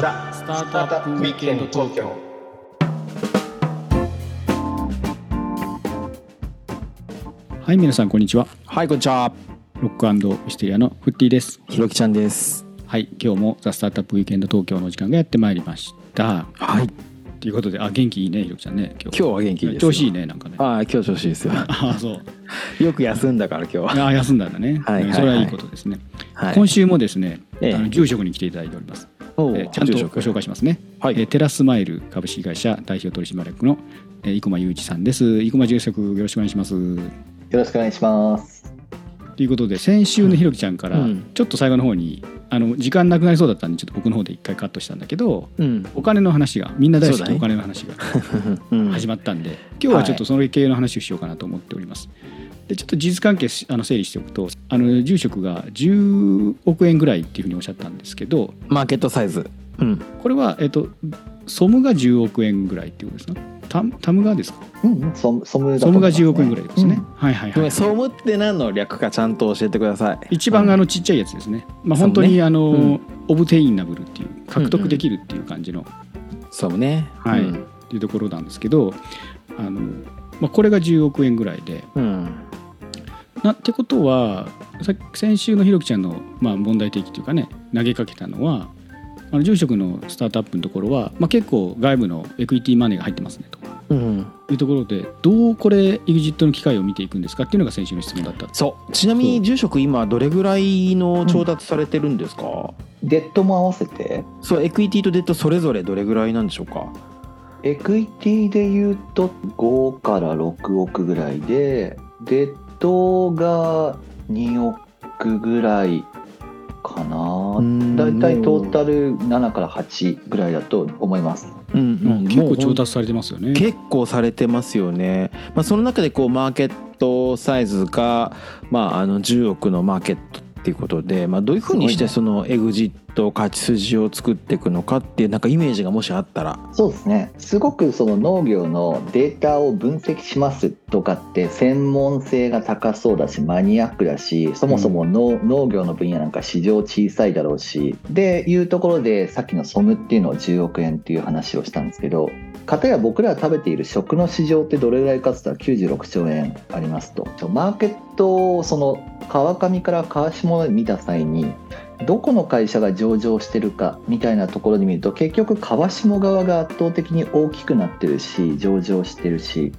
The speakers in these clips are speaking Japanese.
ザ・スタートアップウィークエンド東京はい皆さんこんにちは。はい、こんにちは。ロックウィステリアのフッティです。ひろきちゃんです。はい今日もザ・スタートアップウィークエンド東京の時間がやってまいりました。はい。ということであ元気いいねひろきちゃんね今日。今日は元気ですよ。調子いいねなんかね。ああ、今日調子いいですよ。ああそう。よく休んだから今日は。あ休んだんだね、はいはいはい。それはいいことですね、はい。今週もですね、ええ。あの住職に来ていただいております、えーちゃんとご紹介。しますね、はい。えーテラスマイル株式会社代表取締役の、えー生駒雄一さんです。生駒住職よろしくお願いします。よろしくお願いします。ということで先週のひろきちゃんからうん。ちょっと最後の方にあの時間なくなりそうだったんでちょっと僕の方で一回カットしたんだけどうん。お金の話がみんな大好きお金の話がうん。始まったんで、今日はちょっとその系の話をしようかなと思っております。でちょっと事実関係しあの整理しておくとあの住職が10億円ぐらいっていうふうにおっしゃったんですけどマーケットサイズ。うん。これは、えっと、ソムが10億円ぐらいっていうことですか？タタムがですか？うんうん、ソソムソムが思いますね10億円ぐらいですね、はいはいごめん、はい総務って何の略かちゃんと教えてください。一番あのちっちゃいやつですね、まあ、本当にあの、うん。オブテインナブルっていう獲得できるっていう感じの、総務ね。はい。うん。っていうところなんですけどあの、まあ、これが10億円ぐらいで。うん。なってことはさ先週のひろきちゃんの、まあ、問題提起というかね投げかけたのはあの住職のスタートアップのところは、まあ、結構外部のエクイティマネーが入ってますねと。うん。いうところでどうこれ EXIT の機会を見ていくんですかっていうのが先週の質問だった。そう。ちなみに住職今どれぐらいの調達されてるんですか、デットも合わせて、そう、エクイティとデットそれぞれどれぐらいなんでしょうか？エクイティで言うと5から6億ぐらいで、デッドが2億ぐらいかな。だいたいトータル7から8ぐらいだと思います。うんうん、結構調達されてますよね結構されてますよね、まあ、その中でこうマーケットサイズが、まあ、あの10億のマーケットっていうことで、まあ、どういうふうにしてそのエグジット勝ち筋を作っていくのかっていうなんかイメージがもしあったら。そうですね。すごくその農業のデータを分析しますとかって専門性が高そうだしマニアックだしそもそも農,、農業の分野なんか市場小さいだろうし。でいうところでさっきのソムっていうのを10億円っていう話をしたんですけど片や僕らが食べている食の市場ってどれぐらいかつったら96兆円ありますと。マーケットをその川上から川下で見た際にどこの会社が上場してるかみたいなところで見ると結局川下側が圧倒的に大きくなってるし上場してるし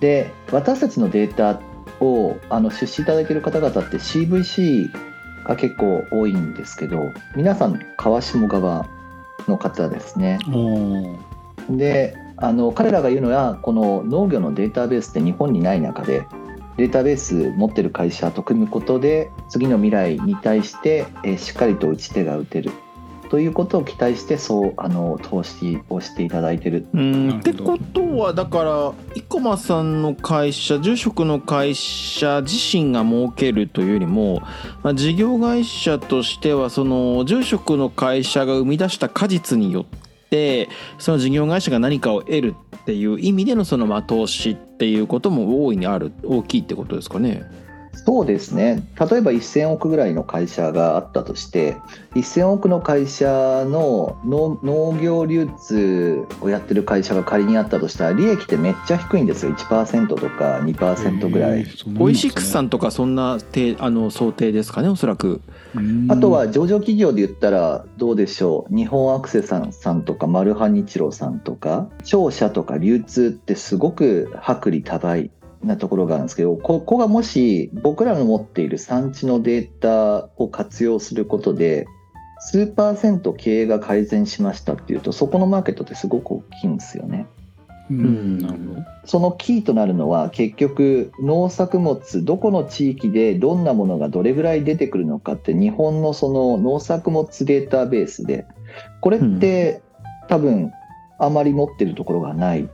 で私たちのデータをあの出資いただける方々って CVC が結構多いんですけど皆さん川下側の方ですね。であの彼らが言うのはこの農業のデータベースって日本にない中でデータベース持ってる会社と組むことで次の未来に対して、えーしっかりと打ち手が打てる。ということを期待してそうあの投資をしていただいてる。うんってことはだから生駒さんの会社住職の会社自身が儲けるというよりも、まあ、事業会社としてはその住職の会社が生み出した果実によってその事業会社が何かを得るっていう意味でのそのまあ投資っていうことも大いにある大きいってことですかね。そうですね。例えば1000億ぐらいの会社があったとして1000億の会社の農農業流通をやってる会社が仮にあったとしたら利益ってめっちゃ低いんですよ。1%とか2%ぐらい。へーオイシックスさんとかそんなてあの想定ですかねおそらく。うん。あとは上場企業で言ったらどうでしょう。日本アクセさんさんとかマルハニチロさんとか商社とか流通ってすごく薄利多売なところがあるんですけどここがもし僕らの持っている産地のデータを活用することで数パーセント経営が改善しましたっていうとそこのマーケットってすごく大きいんですよね。うんなるほどそのキーとなるのは結局農作物どこの地域でどんなものがどれぐらい出てくるのかって日本のその農作物データベースでこれって多分あまり持ってるところがない。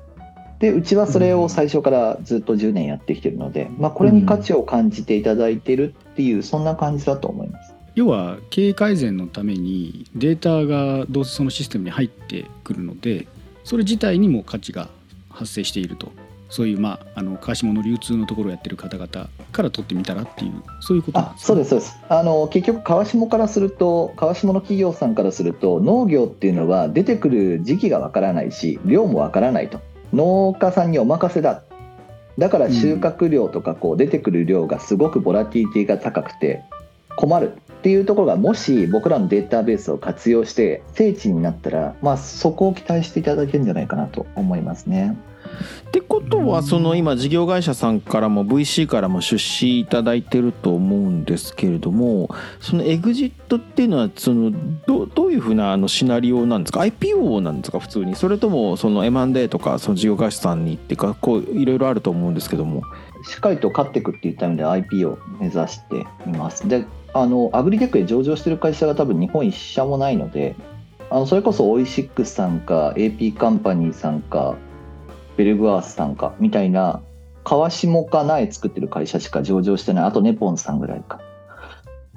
でうちはそれを最初からずっと10年やってきてるので、まあ、これに価値を感じていただいてるっていうそんな感じだと思います。要は経営改善のためにデータがどうせそのシステムに入ってくるのでそれ自体にも価値が発生していると。そういうまああの川下の流通のところをやってる方々から取ってみたらっていうそういうことなんあですそうですそうです。あの結局川下からすると川下の企業さんからすると農業っていうのは出てくる時期がわからないし量もわからないと農家さんにお任せだ。だから収穫量とかこう出てくる量がすごくボラティティが高くて困る。っていうところがもし僕らのデータベースを活用して聖地になったら、まあ、そこを期待していただけるんじゃないかなと思いますね。ってことはその今事業会社さんからも VC からも出資いただいてると思うんですけれどもそのエグジットっていうのはそのどどういうふうなあのシナリオなんですか？IPO なんですか？普通に。それともその M&A とかその事業会社さんにっていうかこういろいろあると思うんですけども。しっかりと勝っていくっていうためで IP を目指しています。であのアグリテックで上場してる会社が多分日本一社もないのであのそれこそオイシックスさんか AP カンパニーさんかベルグアースさんかみたいな川下か苗作ってる会社しか上場してないあとネポンさんぐらいか。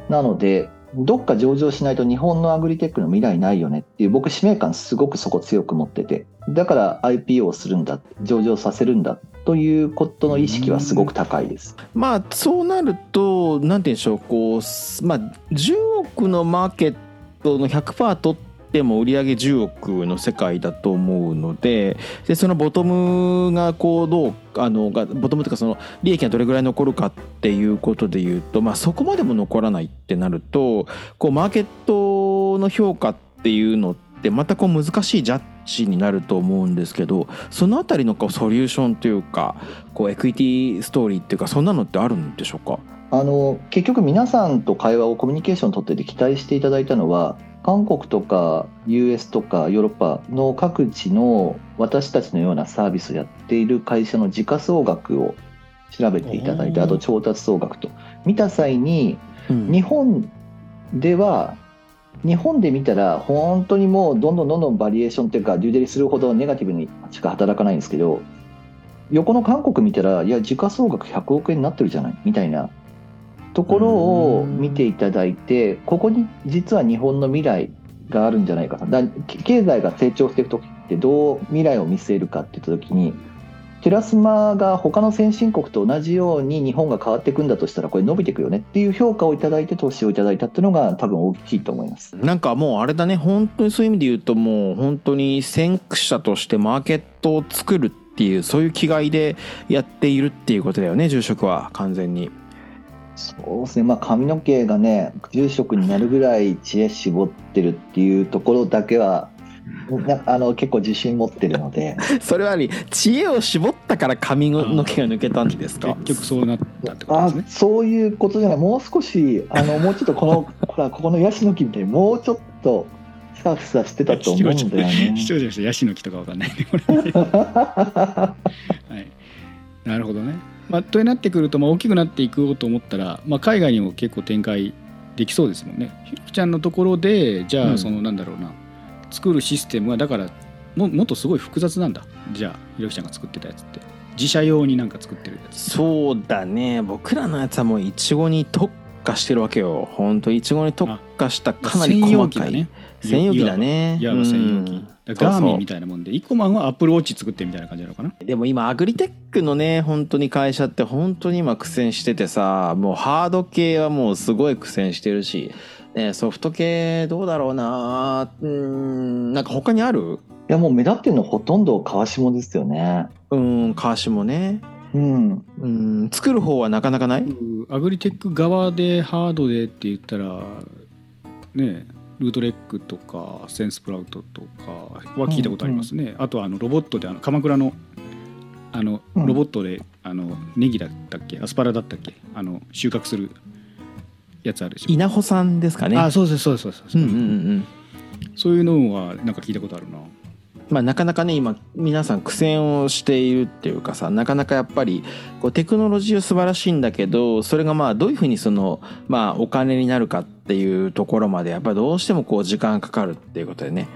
なのでどっか上場しないと日本のアグリテックの未来ないよねっていう僕使命感すごくそこ強く持っててだから IPO をするんだ上場させるんだということの意識はすごく高いです。まあそうなると何て言うんでしょうこうまあ10億のマーケットの100%取っても売上10億の世界だと思うのででそのボトムがこうどうあのがボトムというかその利益がどれぐらい残るかっていうことでいうと、まあ、そこまでも残らないってなるとこうマーケットの評価っていうのってまたこう難しいジャッジになると思うんですけどそのあたりのこうソリューションというかこうエクイティストーリーっていうかそんなのってあるんでしょうか？あの結局皆さんと会話をコミュニケーションを取ってて期待していただいたのは韓国とか US とかヨーロッパの各地の私たちのようなサービスをやっている会社の時価総額を調べていただいてあと調達総額と。見た際に日本では日本で見たら本当にもうどんどんどんどんバリエーションっていうかデューデリするほどネガティブにしか働かないんですけど横の韓国見たらいや時価総額100億円になってるじゃないみたいな。ところを見ていただいてここに実は日本の未来があるんじゃないかなだけ経済が成長していく時ってどう未来を見据えるかって言った時にテラスマが他の先進国と同じように日本が変わっていくんだとしたらこれ伸びていくよねっていう評価をいただいて投資をいただいたっていうのが多分大きいと思います。なんかもうあれだね本当にそういう意味で言うともう本当に先駆者としてマーケットを作るっていうそういう気概でやっているっていうことだよね住職は完全に。そうですね、まあ、髪の毛がね住職になるぐらい知恵絞ってるっていうところだけは なあの結構自信持ってるのでそれはに知恵を絞ったから髪の毛が抜けたんですか？結局そうなったってことあですね。そういうことじゃないもう少しあのもうちょっとこの ほらここのヤシの木みたいにもうちょっとふさふさしてたと思うんだよね。視聴者の人ヤシの木とかわかんない。ねこれ。はい、なるほどね。まあ、となってくると、まあ、大きくなっていこうと思ったら、まあ、海外にも結構展開できそうですもんね。ひろきちゃんのところでじゃうん。あそのなんだろうな、作るシステムはだからももっとすごい複雑なんだ。じゃあひろきちゃんが作ってたやつって。自社用になんか作ってるやつ。そうだね。僕らのやつはもうイチゴに特化してるわけよ。本当イチゴに特化したかなり細かい。ね。専用機だね。いわば専用機。うん。ガーミンみたいなもんで。イコマンはアップルウォッチ作ってみたいな感じなのかな。でも今アグリテックのね本当に会社って本当に今苦戦しててさもうハード系はもうすごい苦戦してるし、ね、ソフト系どうだろうな。うん。なんか他にある？いやもう目立ってるのほとんど川下ですよね。うん川下もね。うん、うん作る方はなかなかない？アグリテック側でハードでって言ったらねルートレックとかセンスプラウトとかは聞いたことありますね、あとはあのロボットであの鎌倉のあのうん。ロボットで、あのネギだったっけ？アスパラだったっけ？あの収穫するやつあるでしょ？稲穂さんですかね。あそうですそうですそうです、うんうんうんうん。そういうのはなんか聞いたことあるなまあ、なかなかね今皆さん苦戦をしているっていうかさなかなかやっぱりこうテクノロジーは素晴らしいんだけどそれがまあどういうふうにそのまあお金になるかっていうところまでやっぱりどうしてもこう時間かかるっていうことでね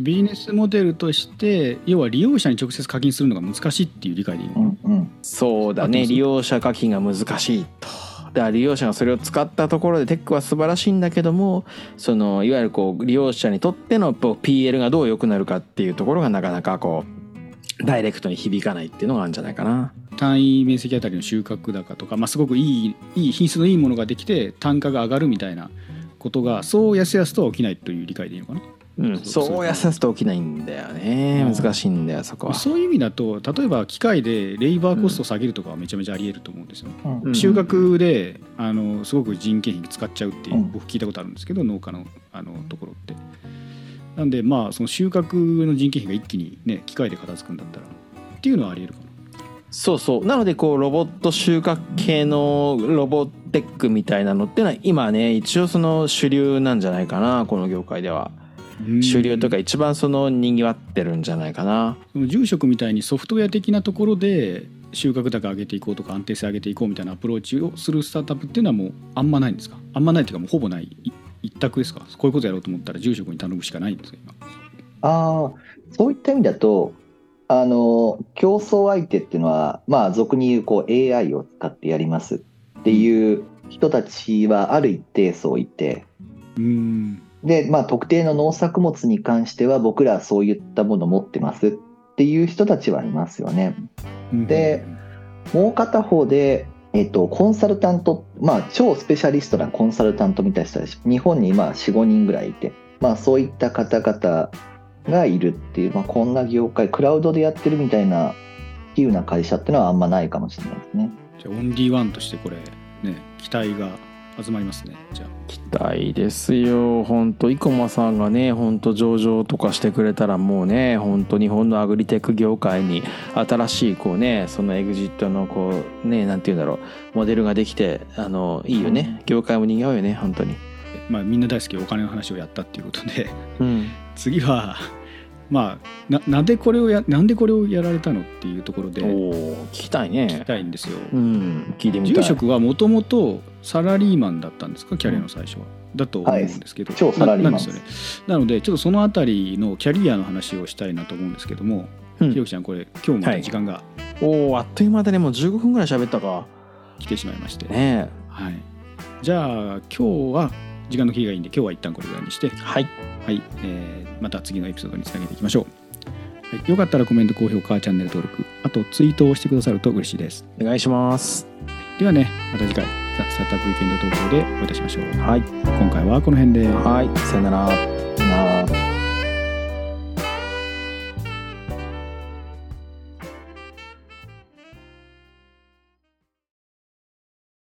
ビジネスモデルとして要は利用者に直接課金するのが難しいっていう理解でいいのかな、うん、うん。そうだね利用者課金が難しいと。だ利用者がそれを使ったところでテックは素晴らしいんだけどもそのいわゆるこう利用者にとっての PL がどう良くなるかっていうところがなかなかこうダイレクトに響かないっていうのがあるんじゃないかな単位面積あたりの収穫高とか、まあ、すごくいいいい品質のいいものができて単価が上がるみたいなことがそうやすやすとは起きないという理解でいいのかなうん、そう。やすと起きないんだよね。うん。難しいんだよそこは。そういう意味だと例えば機械でレイバーコストを下げるとかはめちゃめちゃありえると思うんですよ、うん。収穫であのすごく人件費使っちゃうっていう、うん。僕聞いたことあるんですけど農家のあのところって。なんでまあその収穫の人件費が一気にね機械で片付くんだったらっていうのはありえるかなそうそう。なのでこうロボット収穫系のロボテックみたいなのってのは今ね一応その主流なんじゃないかなこの業界では主流とか一番そのにぎわってるんじゃないかな。その住職みたいにソフトウェア的なところで収穫高上げていこうとか安定性上げていこうみたいなアプローチをするスタートアップっていうのはもうあんまないんですか？あんまないっていうかもうほぼない。い一択ですか？こういうことやろうと思ったら住職に頼むしかないんですか？今ああ、そういった意味だと、あの、競争相手っていうのは、まあ、俗に言う、こう、AI を使ってやりますっていう人たちはある一定層いて、うーんで、まあ、特定の農作物に関しては、僕らはそういったもの持ってますっていう人たちはいますよね。でもう片方で、えっと、コンサルタント、まあ、超スペシャリストなコンサルタントみたいな人たち、日本に今4、5人ぐらいいて、まあ、そういった方々がいるっていう、まあ、こんな業界、クラウドでやってるみたいな、比喩な会社っていうのはあんまないかもしれないですね。じゃあオンリーワンとしてこれね期待が集まりますね。じゃあ。期待ですよ。本当生駒さんがね本当上場とかしてくれたらもうね本当日本のアグリテック業界に新しいこうねそのエグジットのこうねなんて言うんだろうモデルができてあのいいよね。業界も賑わうよね本当に。まあみんな大好きお金の話をやったっていうことで。うん。次はまあななんでこれをやなんでこれをやられたのっていうところでお聞きたいね。きたいんですよ。うん聞いてみたい。住職はもともとサラリーマンだったんですか？キャリアの最初は。だと思うんですけど、超サラリーマン。ななんですよね。なのでちょっとそのあたりのキャリアの話をしたいなと思うんですけども、うん。ひろきちゃんこれ今日まで時間がおおあっという間でねもう15分ぐらい喋ったか。来てしまいまして、ねはい。じゃあ今日は時間の切りがいいんで今日は一旦これぐらいにして、えはい。はい、えーまた次のエピソードにつなげていきましょう。はい、よかったらコメント高評価チャンネル登録あとツイートをしてくださると嬉しいです。お願いしますではねまた次回ザ・スタートアップウィーケンド東京でお会いいたしましょう。はい今回はこの辺で。はいさよならまあ